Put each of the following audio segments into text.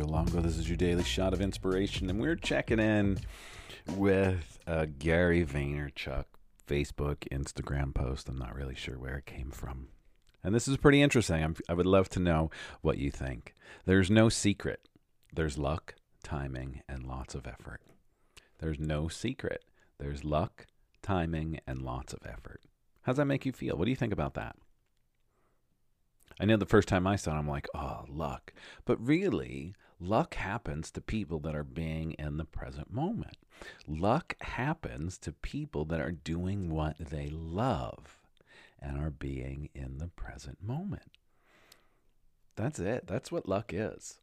Joe Longo. This is your daily shot of inspiration, and we're checking in with a Gary Vaynerchuk Facebook, Instagram post. I'm not really sure where it came from. And this is pretty interesting. I'm, I would love to know what you think. There's no secret. There's luck, timing, and lots of effort. There's no secret. There's luck, timing, and lots of effort. How's that make you feel? What do you think about that? I know the first time I saw it, I'm like, oh, luck. But really, luck happens to people that are being in the present moment. Luck happens to people that are doing what they love and are being in the present moment. That's it. That's what luck is.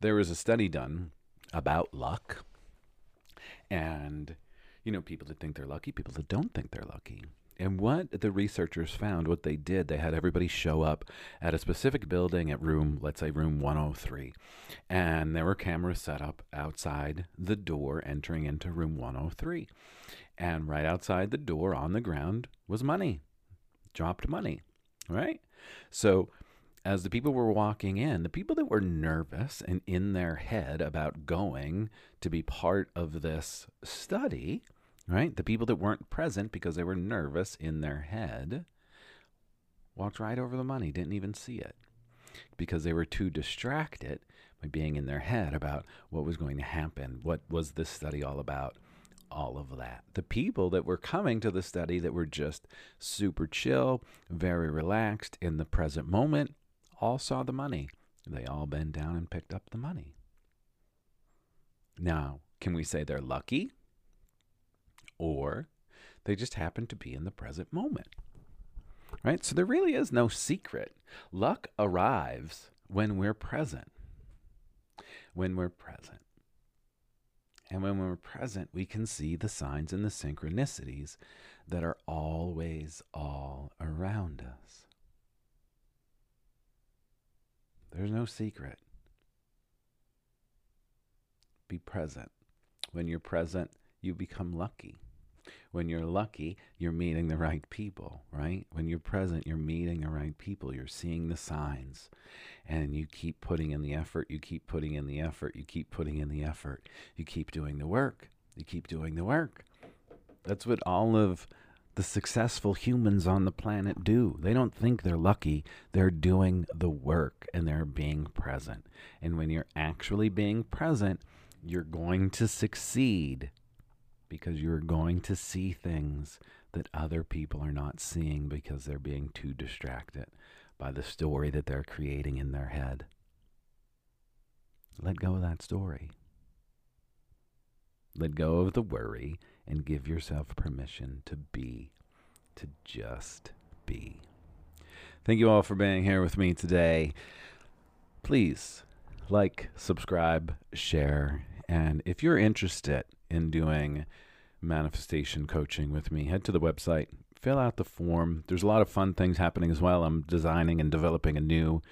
There was a study done about luck, and you know, people that think they're lucky, people that don't think they're lucky. And what the researchers found, what they did, they had everybody show up at a specific building at room, let's say room 103. And there were cameras set up outside the door entering into room 103. And right outside the door on the ground was money, dropped money, right? So as the people were walking in, the people that were nervous and in their head about going to be part of this study, right? The people that weren't present because they were nervous in their head walked right over the money, didn't even see it because they were too distracted by being in their head about what was going to happen. What was this study all about? All of that. The people that were coming to the study that were just super chill, very relaxed in the present moment, all saw the money. They all bent down and picked up the money. Now, can we say they're lucky? Or they just happen to be in the present moment. Right? So there really is no secret. Luck arrives when we're present. When we're present. And when we're present, we can see the signs and the synchronicities that are always all around us. There's no secret. Be present. When you're present, you become lucky. When you're lucky, you're meeting the right people, right? When you're present, you're meeting the right people. You're seeing the signs. And you keep putting in the effort. You keep putting in the effort. You keep putting in the effort. You keep doing the work. You keep doing the work. That's what all of the successful humans on the planet do. They don't think they're lucky. They're doing the work and they're being present. And when you're actually being present, you're going to succeed because you're going to see things that other people are not seeing because they're being too distracted by the story that they're creating in their head. Let go of that story. Let go of the worry and give yourself permission to be, to just be. Thank you all for being here with me today. Please like, subscribe, share, and if you're interested in doing manifestation coaching with me, head to the website, fill out the form. There's a lot of fun things happening as well. I'm designing and developing a new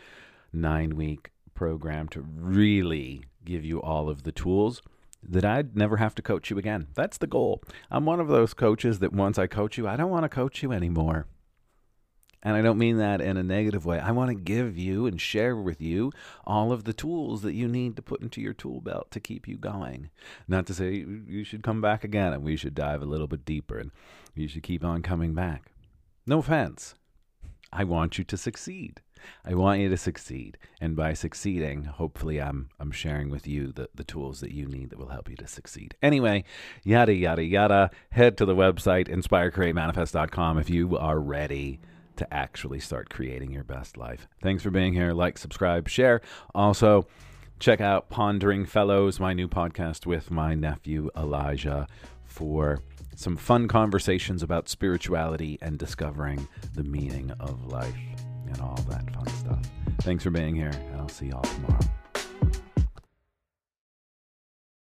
nine week program to really give you all of the tools that I'd never have to coach you again. That's the goal. I'm one of those coaches that once I coach you, I don't want to coach you anymore. And I don't mean that in a negative way. I want to give you and share with you all of the tools that you need to put into your tool belt to keep you going. Not to say you should come back again and we should dive a little bit deeper and you should keep on coming back. No offense. I want you to succeed. I want you to succeed. And by succeeding, hopefully I'm I'm sharing with you the, the tools that you need that will help you to succeed. Anyway, yada yada yada. Head to the website inspirecreatemanifest.com if you are ready to actually start creating your best life. Thanks for being here. Like, subscribe, share. Also, check out Pondering Fellows, my new podcast with my nephew Elijah, for some fun conversations about spirituality and discovering the meaning of life and all that fun stuff. Thanks for being here, and I'll see y'all tomorrow.